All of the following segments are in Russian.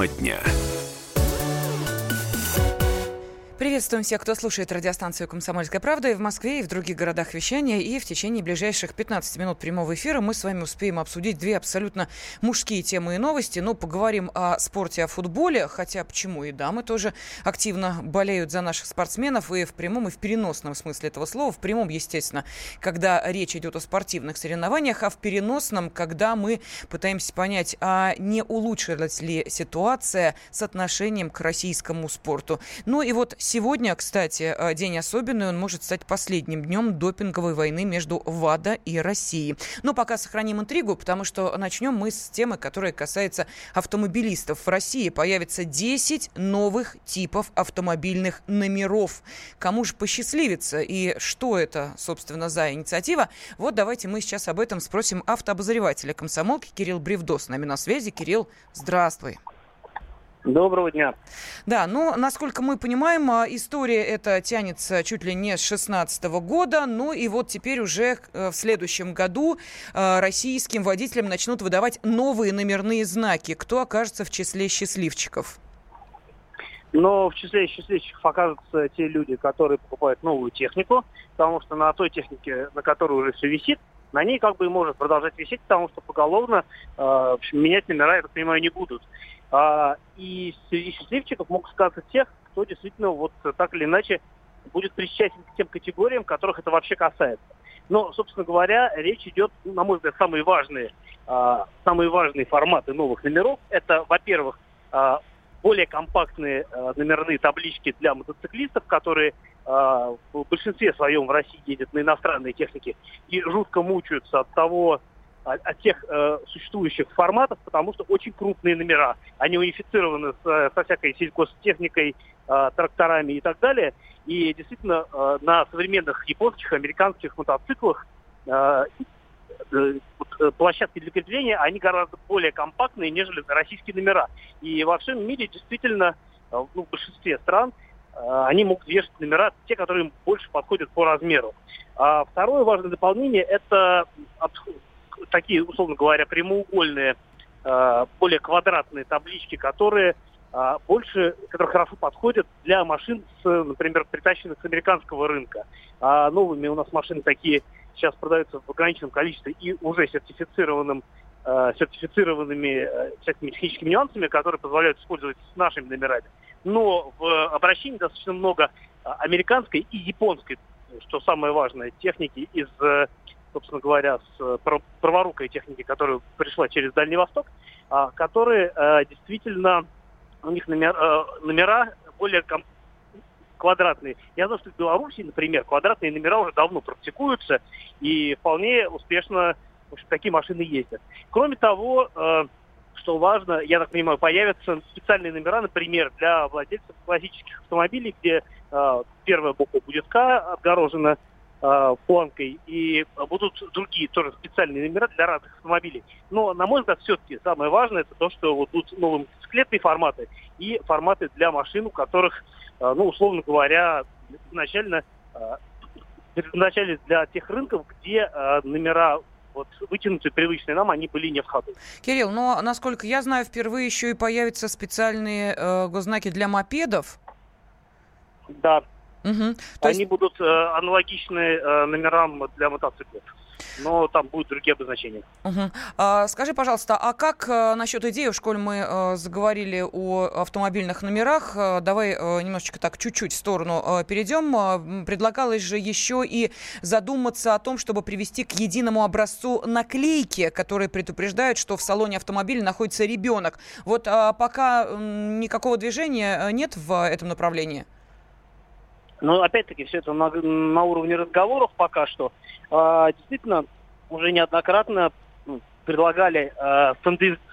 Тема дня. Приветствуем всех, кто слушает радиостанцию «Комсомольская правда» и в Москве, и в других городах вещания. И в течение ближайших 15 минут прямого эфира мы с вами успеем обсудить две абсолютно мужские темы и новости. Но поговорим о спорте, о футболе, хотя почему и дамы тоже активно болеют за наших спортсменов и в прямом, и в переносном смысле этого слова. В прямом, естественно, когда речь идет о спортивных соревнованиях, а в переносном, когда мы пытаемся понять, а не улучшилась ли ситуация с отношением к российскому спорту. Ну и вот Сегодня, кстати, э, день особенный, он может стать последним днем допинговой войны между ВАДА и Россией. Но пока сохраним интригу, потому что начнем мы с темы, которая касается автомобилистов. В России появится 10 новых типов автомобильных номеров. Кому же посчастливится и что это, собственно, за инициатива? Вот давайте мы сейчас об этом спросим автообозревателя комсомолки Кирилл Бревдо с нами на связи. Кирилл, здравствуй. Доброго дня. Да, ну, насколько мы понимаем, а, история эта тянется чуть ли не с 16 года, ну и вот теперь уже э, в следующем году э, российским водителям начнут выдавать новые номерные знаки. Кто окажется в числе счастливчиков? Но в числе счастливчиков окажутся те люди, которые покупают новую технику, потому что на той технике, на которой уже все висит, на ней как бы и может продолжать висеть, потому что поголовно э, менять номера, я так понимаю, не будут. А, и среди счастливчиков могут сказаться тех, кто действительно вот так или иначе будет причастен к тем категориям, которых это вообще касается. Но, собственно говоря, речь идет, ну, на мой взгляд, самые важные, а, самые важные форматы новых номеров. Это, во-первых, а, более компактные номерные таблички для мотоциклистов, которые в большинстве своем в России ездят на иностранной технике и жутко мучаются от того, от, тех э, существующих форматов, потому что очень крупные номера. Они унифицированы с, э, со всякой сельхозтехникой, э, тракторами и так далее. И действительно э, на современных японских, американских мотоциклах э, э, э, площадки для крепления, они гораздо более компактные, нежели российские номера. И во всем мире действительно, ну, в большинстве стран, они могут вешать номера, те, которые им больше подходят по размеру. А второе важное дополнение – это такие, условно говоря, прямоугольные, э, более квадратные таблички, которые э, больше, которые хорошо подходят для машин, с, например, притащенных с американского рынка. А новыми у нас машины такие сейчас продаются в ограниченном количестве и уже сертифицированным э, сертифицированными всякими техническими нюансами, которые позволяют использовать с нашими номерами. Но в обращении достаточно много американской и японской, что самое важное, техники из собственно говоря, с э, праворукой техники, которая пришла через Дальний Восток, а, которые э, действительно, у них номер, э, номера более квадратные. Я знаю, что в Беларуси, например, квадратные номера уже давно практикуются и вполне успешно в общем, такие машины ездят. Кроме того, что важно, я так понимаю, появятся специальные номера, например, для владельцев классических автомобилей, где первая буква будет К отгорожена э, планкой, и будут другие тоже специальные номера для разных автомобилей. Но, на мой взгляд, все-таки самое важное это то, что вот будут новые мотоциклетные форматы и форматы для машин, у которых, э, ну, условно говоря, изначально э, предназначались для тех рынков, где э, номера вот вытянутые, привычные нам, они были не в ходу. Кирилл, но, насколько я знаю, впервые еще и появятся специальные э, госзнаки для мопедов. Да, Угу. Они есть... будут э, аналогичны э, номерам для мотоциклов но там будут другие обозначения. Угу. А, скажи, пожалуйста, а как а, насчет идеи, в школе мы а, заговорили о автомобильных номерах, а, давай а, немножечко так чуть-чуть в сторону а, перейдем. А, предлагалось же еще и задуматься о том, чтобы привести к единому образцу наклейки, которые предупреждают, что в салоне автомобиля находится ребенок. Вот а, пока никакого движения нет в этом направлении. Но опять-таки все это на, на уровне разговоров пока что. А, действительно, уже неоднократно ну, предлагали а,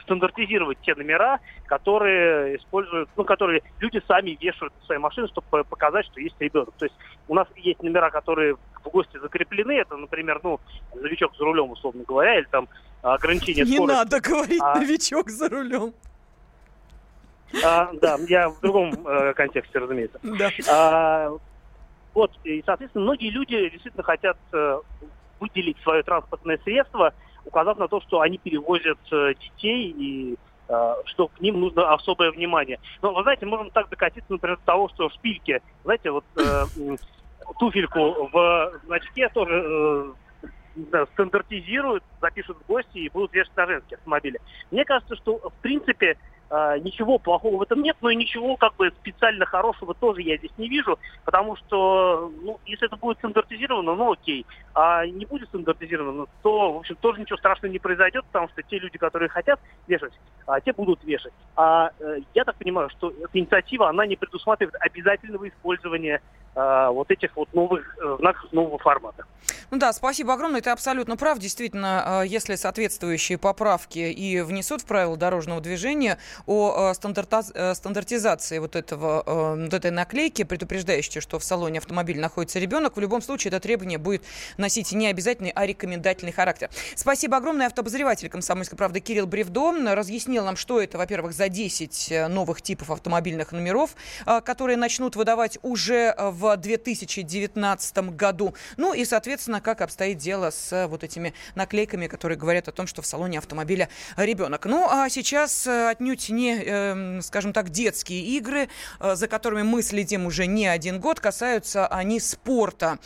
стандартизировать те номера, которые используют, ну, которые люди сами вешают в свои машины, чтобы показать, что есть ребенок. То есть у нас есть номера, которые в гости закреплены. Это, например, ну, новичок за рулем, условно говоря, или там ограничение Не скорости. Не надо говорить а... новичок за рулем. А, да, я в другом э, контексте, разумеется. Да. А, вот, и, соответственно, многие люди действительно хотят э, выделить свое транспортное средство, указав на то, что они перевозят э, детей и что к ним нужно особое внимание. Но, вы знаете, можем так докатиться, например, до того, что шпильки, знаете, вот э, туфельку в значке тоже э, стандартизируют, запишут в гости и будут вешать на женские автомобили. Мне кажется, что в принципе ничего плохого в этом нет, но и ничего как бы специально хорошего тоже я здесь не вижу, потому что, ну, если это будет стандартизировано, ну окей, а не будет стандартизировано, то, в общем, тоже ничего страшного не произойдет, потому что те люди, которые хотят вешать, а, те будут вешать. А э, я так понимаю, что эта инициатива, она не предусматривает обязательного использования а, вот этих вот новых э, знаков нового формата. Ну да, спасибо огромное. Это абсолютно прав. Действительно, а, если соответствующие поправки и внесут в правила дорожного движения о а, э, стандартизации вот, этого, вот этой наклейки, предупреждающей, что в салоне автомобиля находится ребенок, в любом случае это требование будет носить не обязательный, а рекомендательный характер. Спасибо огромное. Автообозреватель «Комсомольской правды» Кирилл Бревдо разъяснил нам, что это, во-первых, за 10 э, новых типов автомобильных номеров, которые начнут выдавать уже в 2019 году. Ну и, соответственно, как обстоит дело с э, вот этими наклейками, которые говорят о том, что в салоне автомобиля ребенок. Ну а сейчас э, отнюдь не, э, скажем так, детские игры, за которыми мы следим уже не один год, касаются они спорта.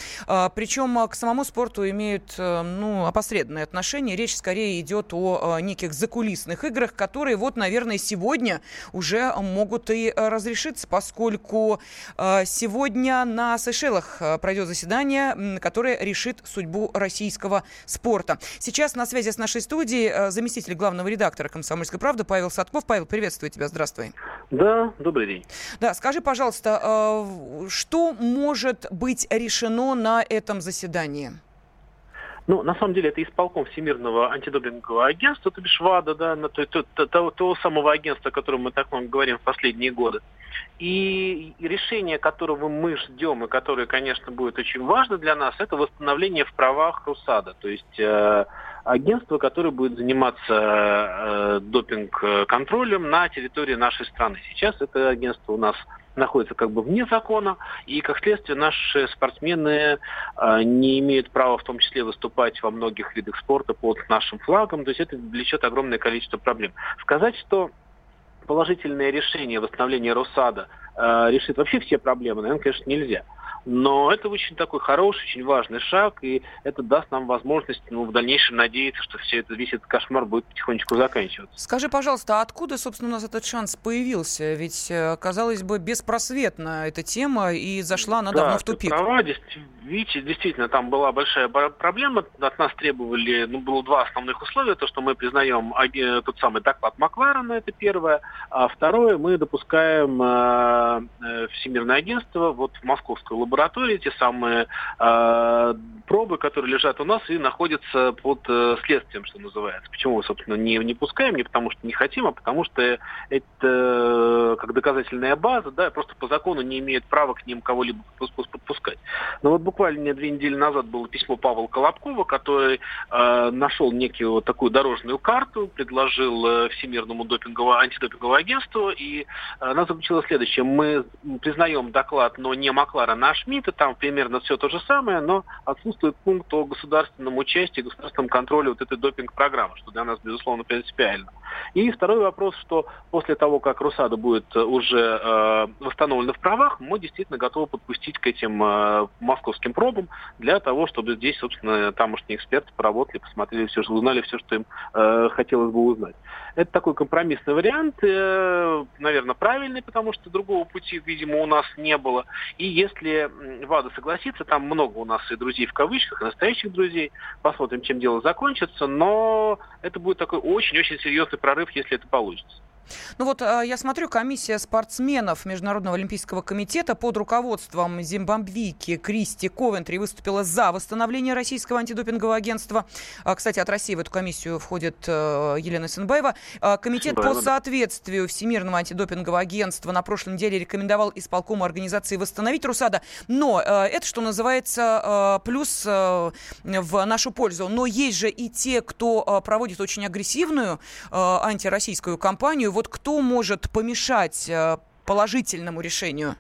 Причем к самому спорту имеют ну, опосредованное отношение. Речь скорее идет о неких закулисных играх, которые вот, наверное, сегодня уже могут и разрешиться, поскольку сегодня на Сейшелах э, пройдет заседание, которое решит судьбу российского спорта. Сейчас на связи с нашей студией э, заместитель главного редактора «Комсомольской правды» Павел Садков. Павел, приветствую тебя, здравствуй. Да, добрый день. Да, скажи, пожалуйста, э, что может быть решено на этом заседании? Ну, на самом деле, это исполком Всемирного антидопингового агентства, то бишь ВАДА, да, на то, то, то, того, того самого агентства, о котором мы так много говорим в последние годы. И решение, которого мы ждем, и которое, конечно, будет очень важно для нас, это восстановление в правах РУСАДА, то есть э, агентство, которое будет заниматься э, допинг-контролем на территории нашей страны. Сейчас это агентство у нас находится как бы вне закона, и как следствие наши спортсмены э, не имеют права в том числе выступать во многих видах спорта под нашим флагом, то есть это влечет огромное количество проблем. Сказать, что положительное решение восстановления Росада э, решит вообще все проблемы, наверное, конечно, нельзя. Но это очень такой хороший, очень важный шаг, и это даст нам возможность ну, в дальнейшем надеяться, что все это, весь этот кошмар будет потихонечку заканчиваться. Скажи, пожалуйста, а откуда, собственно, у нас этот шанс появился? Ведь, э, казалось бы, беспросветна эта тема, и зашла она да, давно в тупик. права, видите, действительно, там была большая проблема, от нас требовали, ну, было два основных условия, то, что мы признаем тот самый доклад Макларена, это первое, а второе, мы допускаем э, э Всемирное агентство вот в московскую лаборатории, те самые э, пробы, которые лежат у нас и находятся под э, следствием, что называется. Почему, собственно, не, не пускаем, не потому что не хотим, а потому что это э, как доказательная база, да, просто по закону не имеет права к ним кого-либо подпускать. Но вот буквально две недели назад было письмо Павла Колобкова, который э, нашел некую вот такую дорожную карту, предложил э, Всемирному допинговому, антидопинговому агентству, и э, она заключила следующее. Мы признаем доклад, но не Маклара, наш Шмидта, там примерно все то же самое, но отсутствует пункт о государственном участии, государственном контроле вот этой допинг-программы, что для нас, безусловно, принципиально. И второй вопрос, что после того, как Русада будет э, уже э, восстановлена в правах, мы действительно готовы подпустить к этим э, московским пробам для того, чтобы здесь, собственно, тамошние эксперты поработали, посмотрели все, узнали все, что им э, хотелось бы узнать. Это такой компромиссный вариант, э, наверное, правильный, потому что другого пути, видимо, у нас не было. И если ВАДА согласится, там много у нас и друзей в кавычках, и настоящих друзей. Посмотрим, чем дело закончится. Но это будет такой очень-очень серьезный прорыв, если это получится. Ну вот а, я смотрю, комиссия спортсменов Международного олимпийского комитета под руководством Зимбабвики Кристи Ковентри выступила за восстановление российского антидопингового агентства. А, кстати, от России в эту комиссию входит э, Елена Сенбаева. А, комитет по соответствию Всемирного антидопингового агентства на прошлой неделе рекомендовал исполкому организации восстановить Русада. Но э, это, что называется, э, плюс в нашу пользу. Но есть же и те, кто проводит очень агрессивную антироссийскую кампанию. Вот кто может помешать э, положительному решению?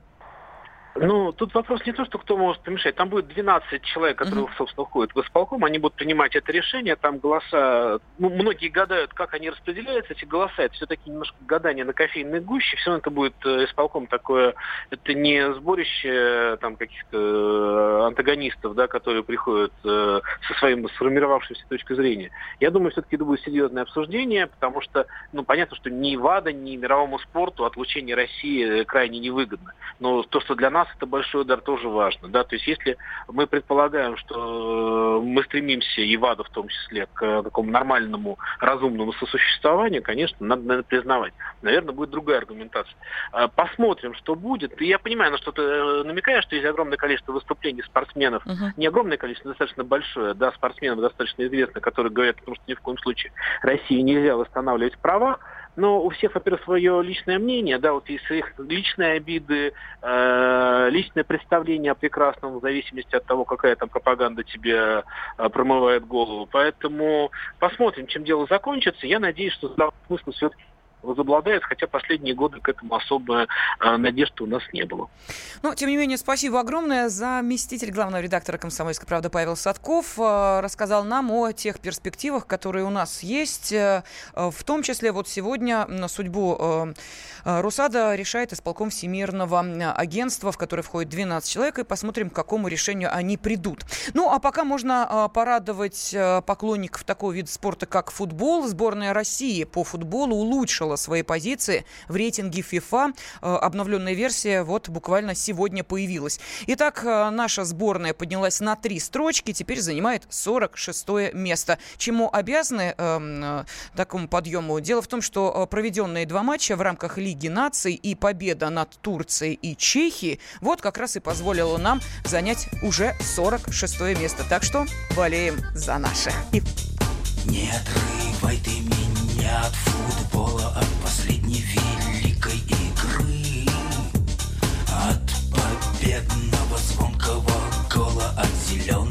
Ну, тут вопрос не то, что кто может помешать. Там будет 12 человек, которые, uh-huh. собственно, входят в исполком. Они будут принимать это решение. Там голоса... Ну, многие гадают, как они распределяются, эти голоса. Это все-таки немножко гадание на кофейной гуще. Все равно это будет э, исполком такое... Это не сборище э, там каких-то э, антагонистов, да, которые приходят э, со своим сформировавшейся точкой зрения. Я думаю, все-таки это будет серьезное обсуждение, потому что, ну, понятно, что ни ВАДА, ни мировому спорту отлучение России крайне невыгодно. Но то, что для нас это большой удар, тоже важно. Да? То есть если мы предполагаем, что э, мы стремимся, и ВАДА в том числе, к такому нормальному, разумному сосуществованию, конечно, надо, наверное, признавать. Наверное, будет другая аргументация. А, посмотрим, что будет. И я понимаю, на что ты э, намекаешь, что есть огромное количество выступлений спортсменов, uh-huh. не огромное количество, достаточно большое, да, спортсменов достаточно известных, которые говорят о том, что ни в коем случае России нельзя восстанавливать права. Но у всех, во-первых, свое личное мнение, да, вот есть их личные обиды, э, личное представление о прекрасном в зависимости от того, какая там пропаганда тебе э, промывает голову. Поэтому посмотрим, чем дело закончится. Я надеюсь, что здравый смысл все-таки возобладает, хотя последние годы к этому особо э, надежды у нас не было. Ну, тем не менее, спасибо огромное. Заместитель главного редактора «Комсомольской правды» Павел Садков э, рассказал нам о тех перспективах, которые у нас есть. Э, в том числе вот сегодня на судьбу Русада решает исполком Всемирного агентства, в которое входит 12 человек, и посмотрим, к какому решению они придут. Ну, а пока можно порадовать поклонников такого вида спорта, как футбол. Сборная России по футболу улучшила удержала свои позиции в рейтинге FIFA. Э, обновленная версия вот буквально сегодня появилась. Итак, э, наша сборная поднялась на три строчки, теперь занимает 46 место. Чему обязаны э, такому подъему? Дело в том, что проведенные два матча в рамках Лиги наций и победа над Турцией и Чехией вот как раз и позволила нам занять уже 46 место. Так что болеем за наше. Не отрывай ты меня от футбола, от последней великой игры, от победного звонкого гола, от зеленой